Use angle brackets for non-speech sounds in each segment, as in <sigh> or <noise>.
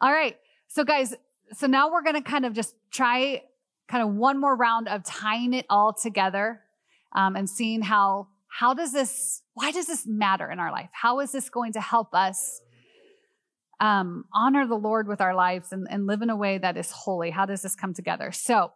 All right. So, guys, so now we're going to kind of just try kind of one more round of tying it all together um, and seeing how how does this why does this matter in our life? How is this going to help us um, honor the lord with our lives and, and live in a way that is holy? How does this come together? So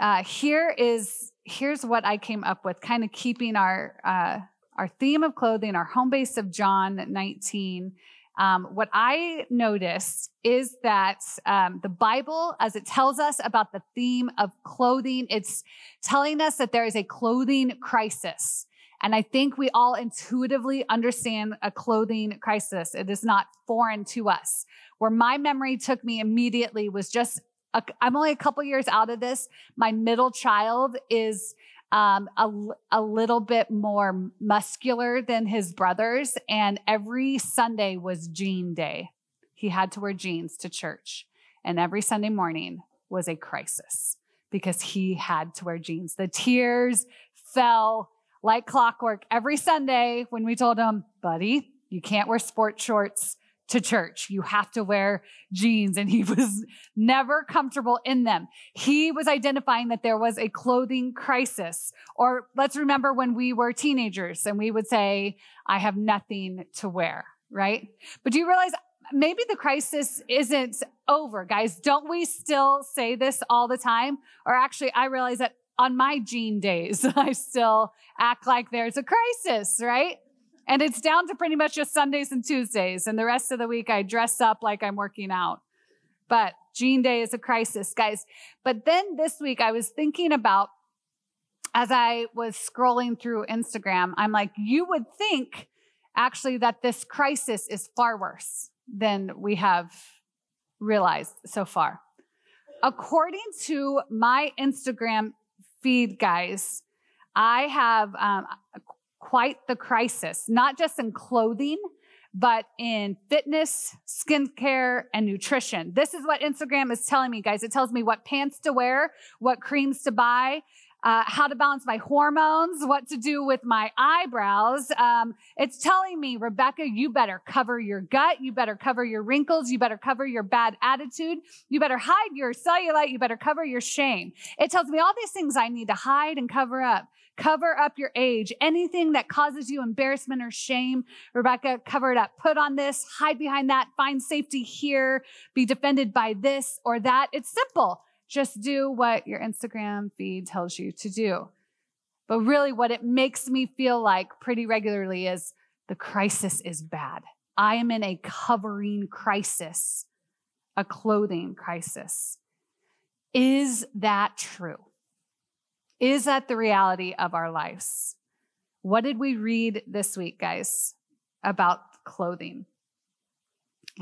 uh, here is here's what i came up with kind of keeping our uh, our theme of clothing our home base of john 19 um, what I noticed is that um, the Bible, as it tells us about the theme of clothing, it's telling us that there is a clothing crisis. And I think we all intuitively understand a clothing crisis. It is not foreign to us. Where my memory took me immediately was just, i am only a couple years out of this. My middle child is um, a, a little bit more muscular than his brothers. And every Sunday was jean day. He had to wear jeans to church. And every Sunday morning was a crisis because he had to wear jeans. The tears fell like clockwork every Sunday when we told him, buddy, you can't wear sport shorts to church. You have to wear jeans. And he <laughs> was never comfortable in them. He was identifying that there was a clothing crisis. Or let's remember when we were teenagers and we would say, I have nothing to wear, right? But do you realize maybe the crisis isn't over, guys? Don't we still say this all the time? Or actually, I realize that on my jean days, <laughs> I still act like there's a crisis, right? And it's down to pretty much just Sundays and Tuesdays. And the rest of the week, I dress up like I'm working out. But Jean Day is a crisis, guys. But then this week, I was thinking about as I was scrolling through Instagram, I'm like, you would think actually that this crisis is far worse than we have realized so far. According to my Instagram feed, guys, I have um, quite the crisis, not just in clothing, but in fitness, skincare, and nutrition. This is what Instagram is telling me, guys. It tells me what pants to wear, what creams to buy, uh, how to balance my hormones, what to do with my eyebrows. Um, it's telling me, Rebekah, you better cover your gut. You better cover your wrinkles. You better cover your bad attitude. You better hide your cellulite. You better cover your shame. It tells me all these things I need to hide and cover up. Cover up your age. Anything that causes you embarrassment or shame, Rebekah, cover it up. Put on this, hide behind that, find safety here, be defended by this or that. It's simple. Just do what your Instagram feed tells you to do. But really, what it makes me feel like pretty regularly is the crisis is bad. I am in a covering crisis, a clothing crisis. Is that true? Is that the reality of our lives? What did we read this week, guys, about clothing?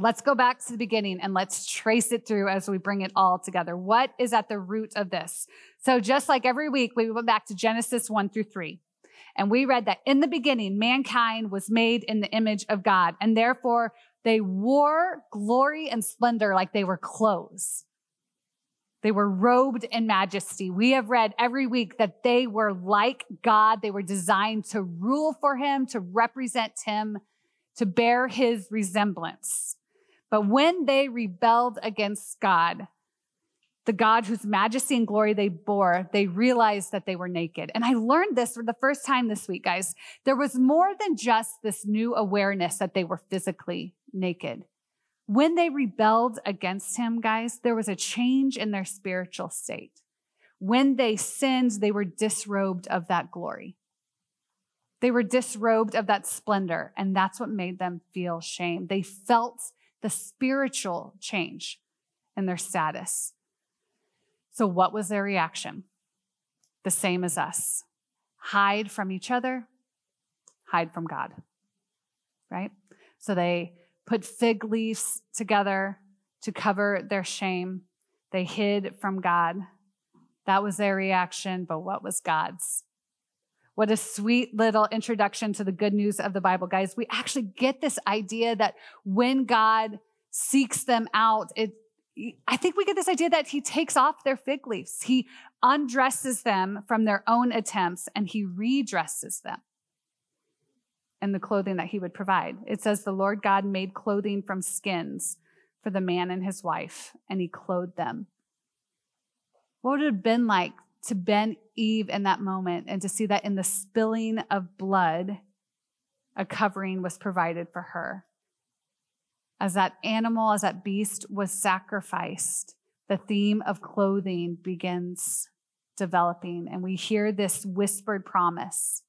Let's go back to the beginning and let's trace it through as we bring it all together. What is at the root of this? So, just like every week, we went back to Genesis 1 through 3. And we read that in the beginning, mankind was made in the image of God, and therefore they wore glory and splendor like they were clothes. They were robed in majesty. We have read every week that they were like God. They were designed to rule for him, to represent him, to bear his resemblance. But when they rebelled against God, the God whose majesty and glory they bore, they realized that they were naked. And I learned this for the first time this week, guys. There was more than just this new awareness that they were physically naked. When they rebelled against him, guys, there was a change in their spiritual state. When they sinned, they were disrobed of that glory. They were disrobed of that splendor, and that's what made them feel shame. They felt the spiritual change in their status. So, what was their reaction? The same as us hide from each other, hide from God, right? So they put fig leaves together to cover their shame. They hid from God. That was their reaction, but what was God's? What a sweet little introduction to the good news of the Bible, guys. We actually get this idea that when God seeks them out, it, I think we get this idea that he takes off their fig leaves. He undresses them from their own attempts and he redresses them and the clothing that he would provide. It says the Lord God made clothing from skins for the man and his wife, and he clothed them. What would it have been like to bend Eve in that moment and to see that in the spilling of blood, a covering was provided for her? As that animal, as that beast was sacrificed, the theme of clothing begins developing, and we hear this whispered promise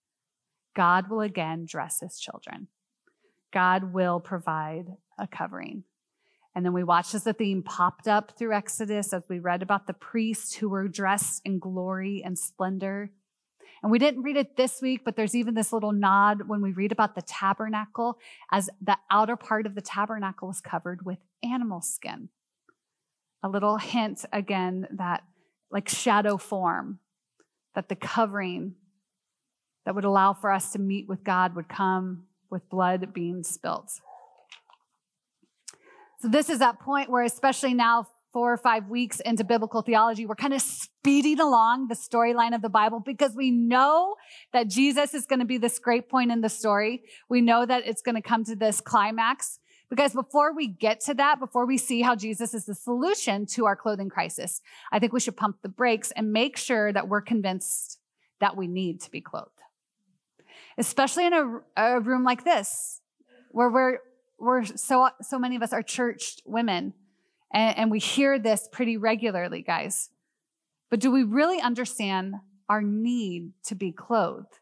God will again dress his children. God will provide a covering. And then we watched as the theme popped up through Exodus as we read about the priests who were dressed in glory and splendor. And we didn't read it this week, but there's even this little nod when we read about the tabernacle, as the outer part of the tabernacle was covered with animal skin. A little hint again that, like shadow form, that the covering that would allow for us to meet with God would come with blood being spilt. So, this is that point where, especially now, four or five weeks into biblical theology, we're kind of speeding along the storyline of the Bible because we know that Jesus is going to be this great point in the story. We know that it's going to come to this climax. Because before we get to that, before we see how Jesus is the solution to our clothing crisis, I think we should pump the brakes and make sure that we're convinced that we need to be clothed. Especially in a, a room like this, where we're we're so so many of us are churched women and, and we hear this pretty regularly guys. But do we really understand our need to be clothed?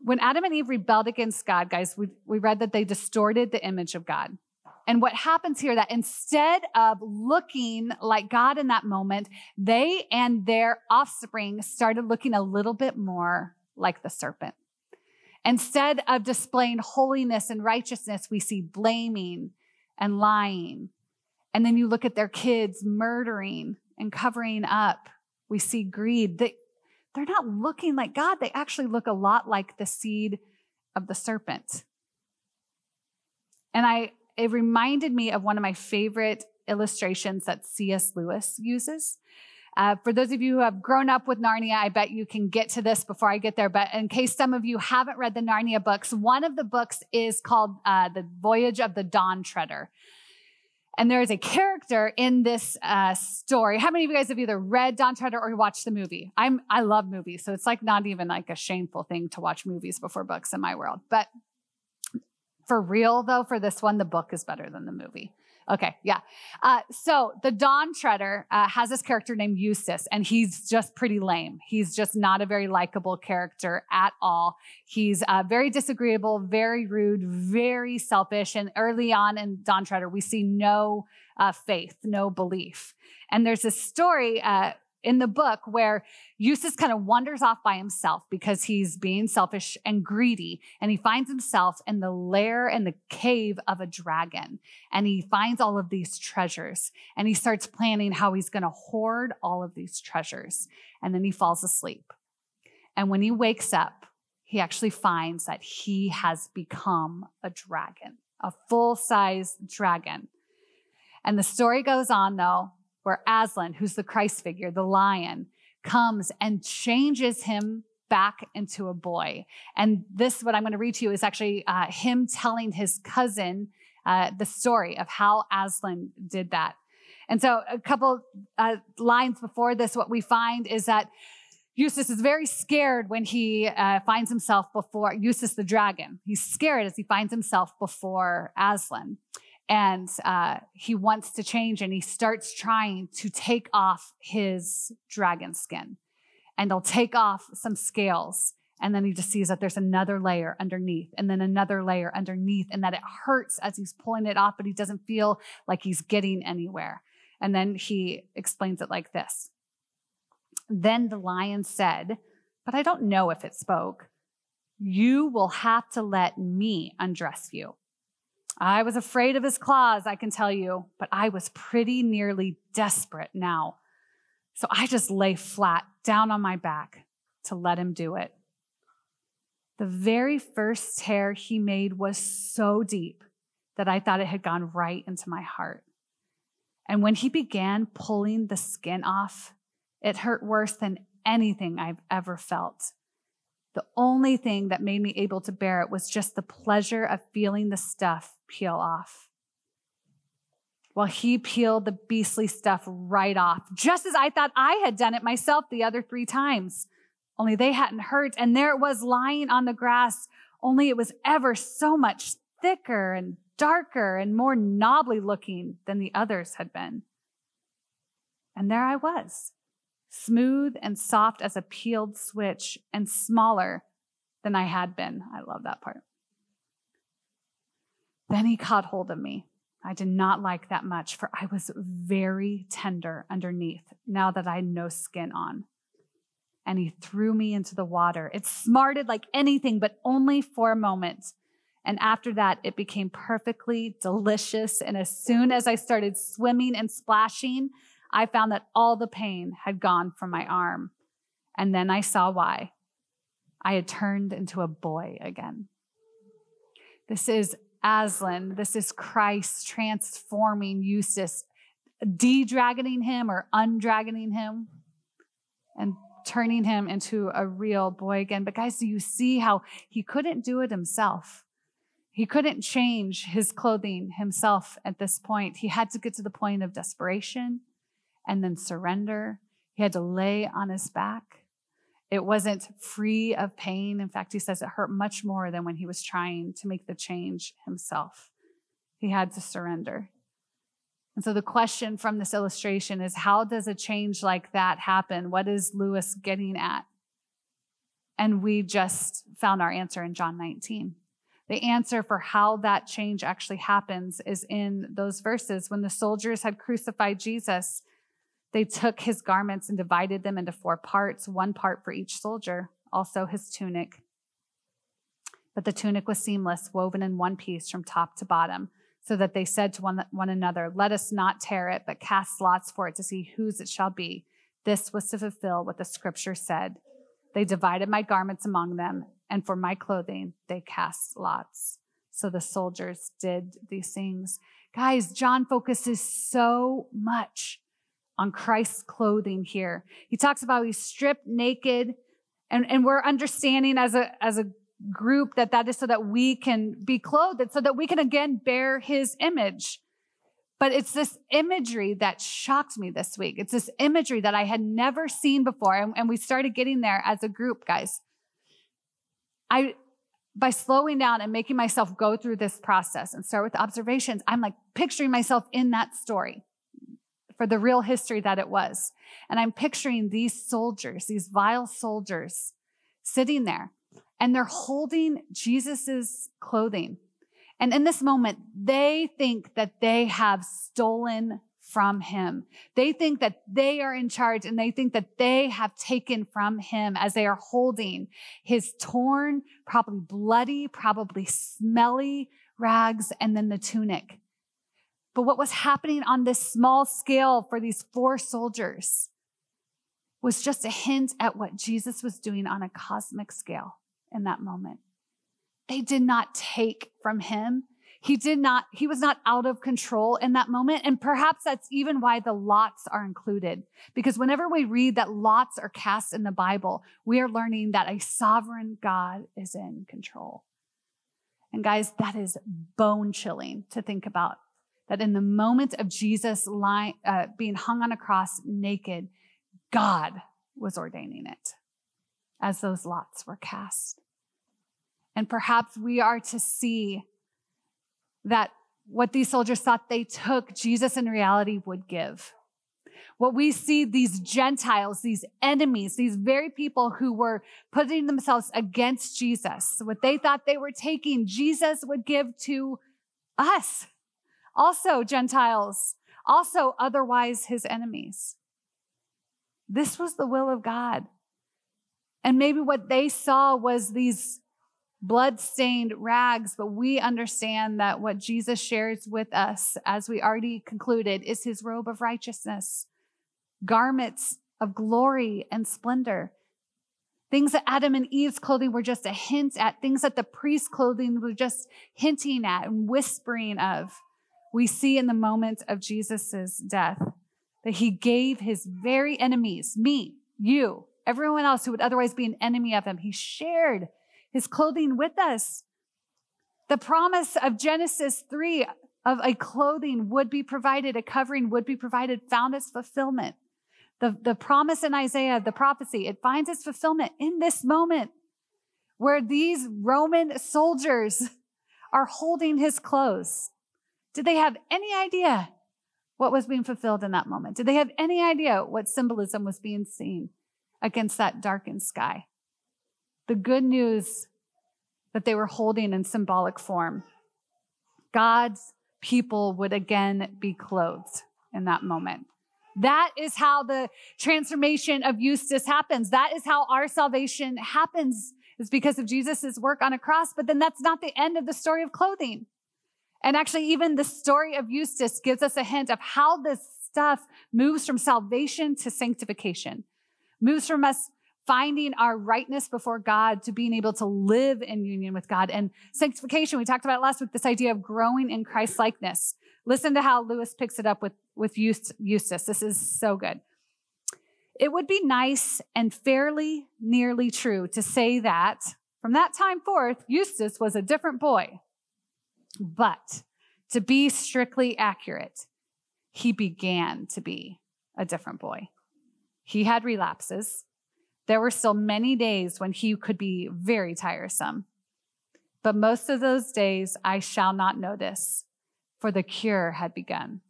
When adam and eve rebelled against god guys we, we read that they distorted the image of god. And what happens here that instead of looking like god in that moment they and their offspring started looking a little bit more like the serpent Instead of displaying holiness and righteousness, we see blaming and lying. And then you look at their kids murdering and covering up. We see greed. They, they're not looking like God. They actually look a lot like the seed of the serpent. And I, it reminded me of one of my favorite illustrations that C.S. Lewis uses. Uh, for those of you who have grown up with Narnia, I bet you can get to this before I get there. But in case some of you haven't read the Narnia books, one of the books is called uh, The Voyage of the Dawn Treader. And there is a character in this uh, story. How many of you guys have either read Dawn Treader or watched the movie? I'm I love movies, so it's like not even like a shameful thing to watch movies before books in my world. But for real though, for this one, the book is better than the movie. Okay, yeah. Uh, so the Dawn Treader uh, has this character named Eustace, and he's just pretty lame. He's just not a very likable character at all. He's uh, very disagreeable, very rude, very selfish. And early on in Dawn Treader, we see no uh, faith, no belief. And there's this story uh, in the book where Eustace kind of wanders off by himself because he's being selfish and greedy. And he finds himself in the lair and the cave of a dragon. And he finds all of these treasures and he starts planning how he's going to hoard all of these treasures. And then he falls asleep. And when he wakes up, he actually finds that he has become a dragon, a full size dragon. And the story goes on, though, where Aslan, who's the Christ figure, the lion, comes and changes him back into a boy. And this, what I'm going to read to you, is actually uh, him telling his cousin uh, the story of how Aslan did that. And so, a couple uh, lines before this, what we find is that Eustace is very scared when he uh, finds himself before Eustace the dragon. He's scared as he finds himself before Aslan and uh, he wants to change and he starts trying to take off his dragon skin. And he'll take off some scales and then he just sees that there's another layer underneath and then another layer underneath and that it hurts as he's pulling it off but he doesn't feel like he's getting anywhere. And then he explains it like this. Then the lion said but i don't know if it spoke. You will have to let me undress you I was afraid of his claws, I can tell you, but I was pretty nearly desperate now. So I just lay flat down on my back to let him do it. The very first tear he made was so deep that I thought it had gone right into my heart. And when he began pulling the skin off, it hurt worse than anything I've ever felt. The only thing that made me able to bear it was just the pleasure of feeling the stuff peel off. Well, he peeled the beastly stuff right off, just as I thought I had done it myself the other three times. Only they hadn't hurt. And there it was lying on the grass, only it was ever so much thicker and darker and more knobbly looking than the others had been. And there I was, smooth and soft as a peeled switch and smaller than I had been. I love that part. Then he caught hold of me. I did not like that much, for I was very tender underneath now that I had no skin on. And he threw me into the water. It smarted like anything, but only for a moment. And after that, it became perfectly delicious. And as soon as I started swimming and splashing, I found that all the pain had gone from my arm. And then I saw why. I had turned into a boy again. This is Aslan. This is Christ transforming Eustace, de-dragoning him or undragoning him and turning him into a real boy again. But guys, do you see how he couldn't do it himself? He couldn't change his clothing himself at this point. He had to get to the point of desperation and then surrender. He had to lay on his back. It wasn't free of pain. In fact, he says it hurt much more than when he was trying to make the change himself. He had to surrender. And so the question from this illustration is how does a change like that happen? What is Lewis getting at? And we just found our answer in John 19. The answer for how that change actually happens is in those verses. When the soldiers had crucified Jesus, they took his garments and divided them into four parts, one part for each soldier, also his tunic. But the tunic was seamless, woven in one piece from top to bottom, so that they said to one, one another, Let us not tear it, but cast lots for it to see whose it shall be. This was to fulfill what the scripture said. They divided my garments among them, and for my clothing they cast lots. So the soldiers did these things. Guys, John focuses so much on Christ's clothing here. He talks about he's stripped naked, and, and we're understanding as a, as a group that that is so that we can be clothed, so that we can again bear his image. But it's this imagery that shocked me this week. It's this imagery that I had never seen before. And, and we started getting there as a group, guys. I, by slowing down and making myself go through this process and start with observations, I'm like picturing myself in that story for the real history that it was. And I'm picturing these soldiers, these vile soldiers sitting there and they're holding Jesus's clothing. And in this moment, they think that they have stolen from him. They think that they are in charge and they think that they have taken from him as they are holding his torn, probably bloody, probably smelly rags and then the tunic. But what was happening on this small scale for these four soldiers was just a hint at what Jesus was doing on a cosmic scale in that moment. They did not take from him. He did not, he was not out of control in that moment. And perhaps that's even why the lots are included. Because whenever we read that lots are cast in the Bible, we are learning that a sovereign God is in control. And guys, that is bone chilling to think about that in the moment of Jesus lying, uh, being hung on a cross naked, God was ordaining it as those lots were cast. And perhaps we are to see that what these soldiers thought they took, Jesus in reality would give. What we see these Gentiles, these enemies, these very people who were putting themselves against Jesus, what they thought they were taking, Jesus would give to us also Gentiles, also otherwise his enemies. This was the will of God. And maybe what they saw was these blood-stained rags, but we understand that what Jesus shares with us, as we already concluded, is his robe of righteousness, garments of glory and splendor. Things that Adam and Eve's clothing were just a hint at, things that the priest's clothing were just hinting at and whispering of we see in the moment of Jesus' death that he gave his very enemies, me, you, everyone else who would otherwise be an enemy of him, he shared his clothing with us. The promise of Genesis 3 of a clothing would be provided, a covering would be provided, found its fulfillment. The, the promise in Isaiah, the prophecy, it finds its fulfillment in this moment where these Roman soldiers are holding his clothes. Did they have any idea what was being fulfilled in that moment? Did they have any idea what symbolism was being seen against that darkened sky? The good news that they were holding in symbolic form. God's people would again be clothed in that moment. That is how the transformation of Eustace happens. That is how our salvation happens, is because of Jesus' work on a cross. But then that's not the end of the story of clothing. And actually, even the story of Eustace gives us a hint of how this stuff moves from salvation to sanctification, moves from us finding our rightness before God to being able to live in union with God. And sanctification, we talked about last week, this idea of growing in Christ likeness. Listen to how Lewis picks it up with, with Eustace. This is so good. It would be nice and fairly nearly true to say that from that time forth, Eustace was a different boy. But to be strictly accurate, he began to be a different boy. He had relapses. There were still many days when he could be very tiresome. But most of those days I shall not notice, for the cure had begun.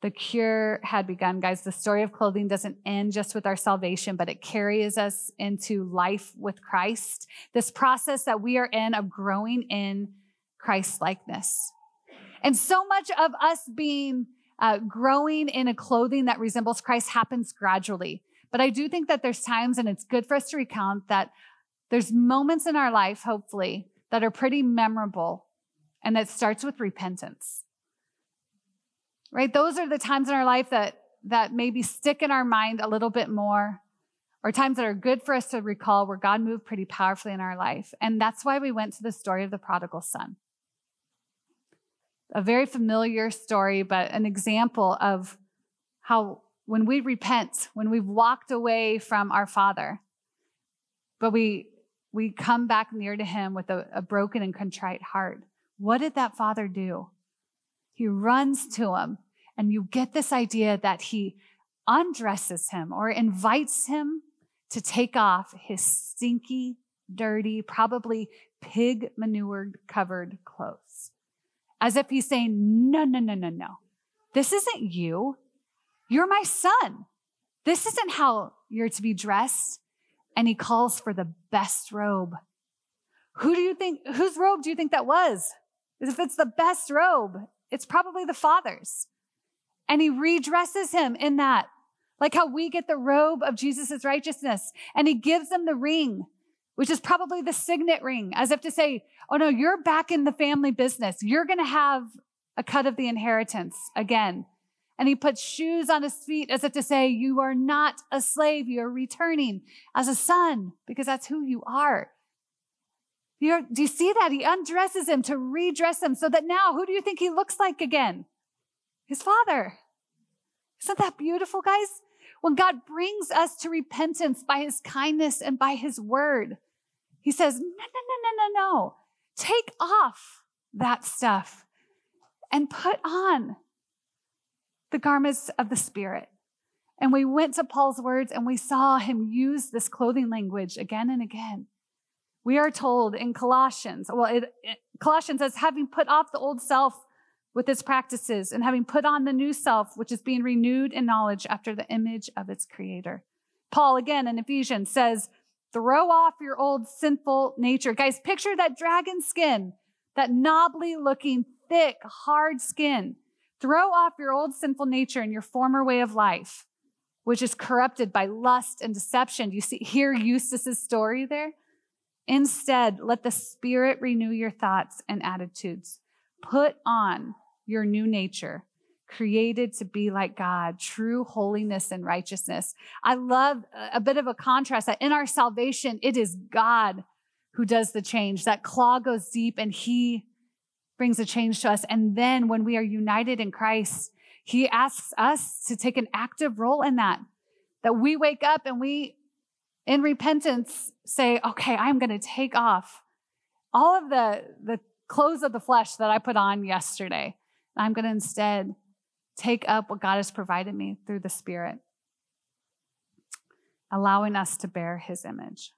The cure had begun, guys. The story of clothing doesn't end just with our salvation, but it carries us into life with Christ. This process that we are in of growing in Christ likeness. And so much of us being uh, growing in a clothing that resembles Christ happens gradually. But I do think that there's times, and it's good for us to recount that there's moments in our life, hopefully, that are pretty memorable, and that starts with repentance. Right? Those are the times in our life that that maybe stick in our mind a little bit more, or times that are good for us to recall where God moved pretty powerfully in our life. And that's why we went to the story of the prodigal son. A very familiar story, but an example of how when we repent, when we've walked away from our Father, but we we come back near to him with a, a broken and contrite heart. What did that father do? He runs to him, and you get this idea that he undresses him or invites him to take off his stinky, dirty, probably pig manure covered clothes. As if he's saying, No, no, no, no, no. This isn't you. You're my son. This isn't how you're to be dressed. And he calls for the best robe. Who do you think, whose robe do you think that was? If it's the best robe, it's probably the father's. And he redresses him in that, like how we get the robe of Jesus' righteousness. And he gives him the ring, which is probably the signet ring, as if to say, oh no, you're back in the family business. You're going to have a cut of the inheritance again and he puts shoes on his feet as if to say, You are not a slave. You're returning as a son because that's who you are. You're, do you see that? He undresses him to redress him so that now, who do you think he looks like again? His father. Isn't that beautiful, guys? When God brings us to repentance by his kindness and by his word, he says, No, no, no, no, no, no. Take off that stuff and put on the garments of the Spirit. And we went to Paul's words and we saw him use this clothing language again and again. We are told in Colossians, well, it, it, Colossians says, having put off the old self with its practices and having put on the new self, which is being renewed in knowledge after the image of its creator. Paul, again in Ephesians, says, throw off your old sinful nature. Guys, picture that dragon skin, that knobbly looking, thick, hard skin. Throw off your old sinful nature and your former way of life, which is corrupted by lust and deception. You see hear Eustace's story there? Instead, let the Spirit renew your thoughts and attitudes. Put on your new nature, created to be like God, true holiness and righteousness. I love a bit of a contrast that in our salvation, it is God who does the change. That claw goes deep and He brings a change to us. And then when we are united in Christ, he asks us to take an active role in that. That we wake up and we, in repentance, say, okay, I'm going to take off all of the, the clothes of the flesh that I put on yesterday. I'm going to instead take up what God has provided me through the Spirit, allowing us to bear his image.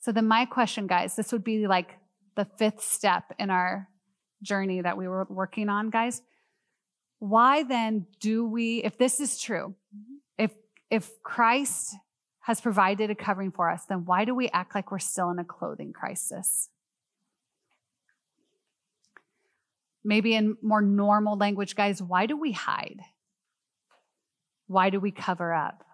So, then my question, guys, this would be like the fifth step in our journey that we were working on, guys. Why then do we, if this is true, if, if Christ has provided a covering for us, then why do we act like we're still in a clothing crisis? Maybe in more normal language, guys, why do we hide? Why do we cover up?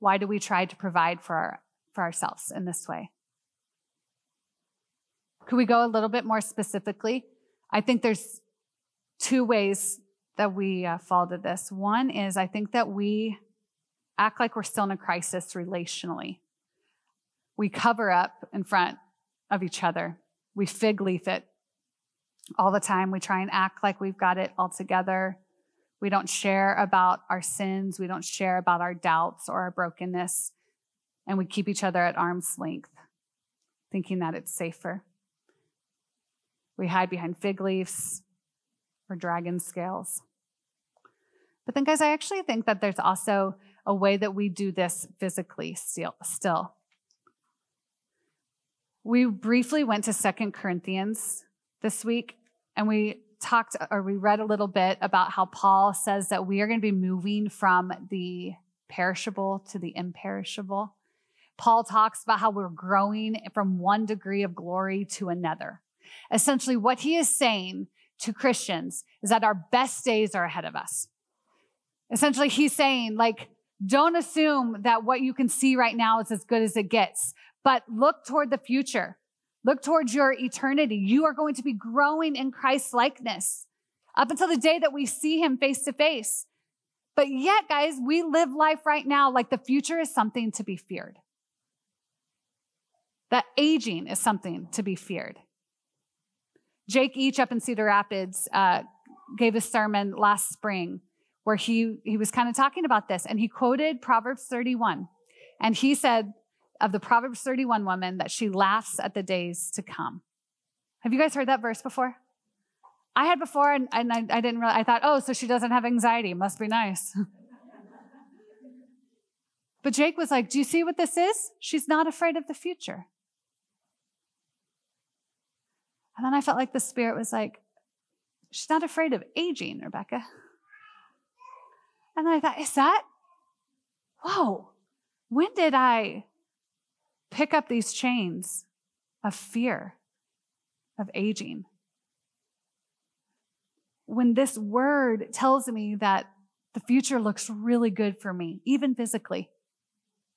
Why do we try to provide for, our, for ourselves in this way? Could we go a little bit more specifically? I think there's two ways that we uh, fall to this. One is I think that we act like we're still in a crisis relationally. We cover up in front of each other. We fig leaf it all the time. We try and act like we've got it all together. We don't share about our sins. We don't share about our doubts or our brokenness. And we keep each other at arm's length, thinking that it's safer. We hide behind fig leaves or dragon scales. But then, guys, I actually think that there's also a way that we do this physically still. We briefly went to Second Corinthians this week, and we talked or we read a little bit about how Paul says that we are going to be moving from the perishable to the imperishable. Paul talks about how we're growing from one degree of glory to another. Essentially, what he is saying to Christians is that our best days are ahead of us. Essentially, he's saying, like, don't assume that what you can see right now is as good as it gets, but look toward the future. Look towards your eternity. You are going to be growing in Christ's likeness up until the day that we see him face to face. But yet, guys, we live life right now like the future is something to be feared. That aging is something to be feared. Jake Each up in Cedar Rapids uh, gave a sermon last spring where he, he was kind of talking about this and he quoted Proverbs 31. And he said, of the Proverbs 31 woman that she laughs at the days to come. Have you guys heard that verse before? I had before, and, and I, I, didn't really, I thought, oh, so she doesn't have anxiety. Must be nice. <laughs> but Jake was like, do you see what this is? She's not afraid of the future. And then I felt like the Spirit was like, she's not afraid of aging, Rebekah. And then I thought, is that? Whoa, when did I pick up these chains of fear, of aging. When this word tells me that the future looks really good for me, even physically,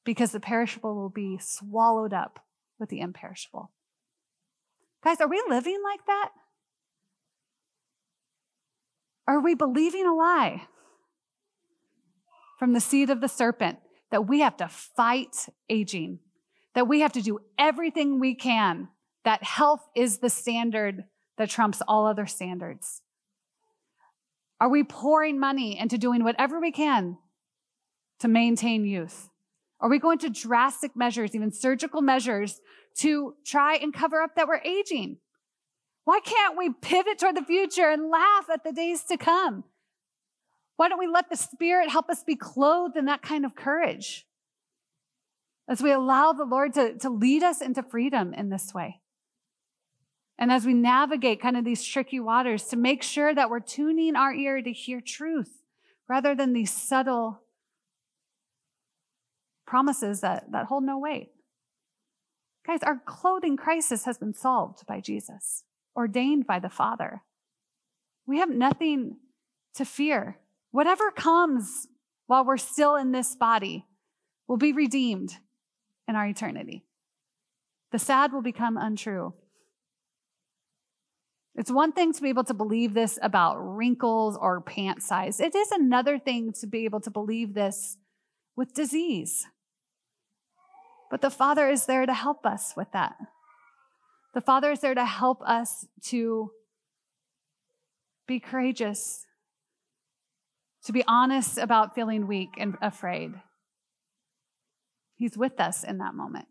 because the perishable will be swallowed up with the imperishable. Guys, are we living like that? Are we believing a lie from the seed of the serpent that we have to fight aging? That we have to do everything we can, that health is the standard that trumps all other standards? Are we pouring money into doing whatever we can to maintain youth? Are we going to drastic measures, even surgical measures, to try and cover up that we're aging? Why can't we pivot toward the future and laugh at the days to come? Why don't we let the Spirit help us be clothed in that kind of courage? As we allow the Lord to, to lead us into freedom in this way. And as we navigate kind of these tricky waters, to make sure that we're tuning our ear to hear truth rather than these subtle promises that, that hold no weight. Guys, our clothing crisis has been solved by Jesus, ordained by the Father. We have nothing to fear. Whatever comes while we're still in this body will be redeemed in our eternity. The sad will become untrue. It's one thing to be able to believe this about wrinkles or pant size. It is another thing to be able to believe this with disease. But the Father is there to help us with that. The Father is there to help us to be courageous, to be honest about feeling weak and afraid, He's with us in that moment.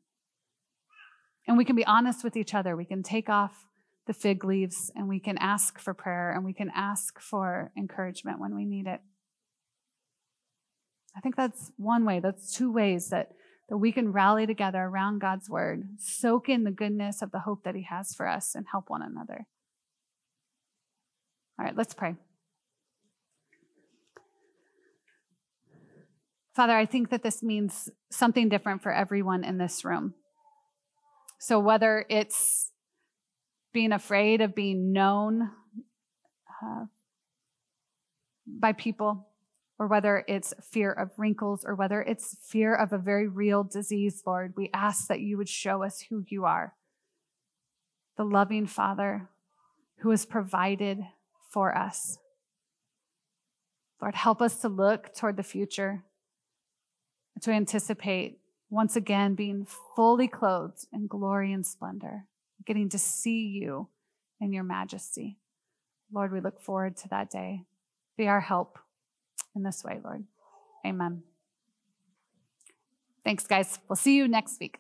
And we can be honest with each other. We can take off the fig leaves and we can ask for prayer and we can ask for encouragement when we need it. I think that's one way. That's two ways that, that we can rally together around God's word, soak in the goodness of the hope that He has for us, and help one another. All right, let's pray. Father, I think that this means something different for everyone in this room. So, whether it's being afraid of being known uh, by people, or whether it's fear of wrinkles, or whether it's fear of a very real disease, Lord, we ask that you would show us who you are the loving Father who has provided for us. Lord, help us to look toward the future, to anticipate once again being fully clothed in glory and splendor, getting to see you in your majesty. Lord, we look forward to that day. Be our help in this way, Lord. Amen. Thanks, guys. We'll see you next week.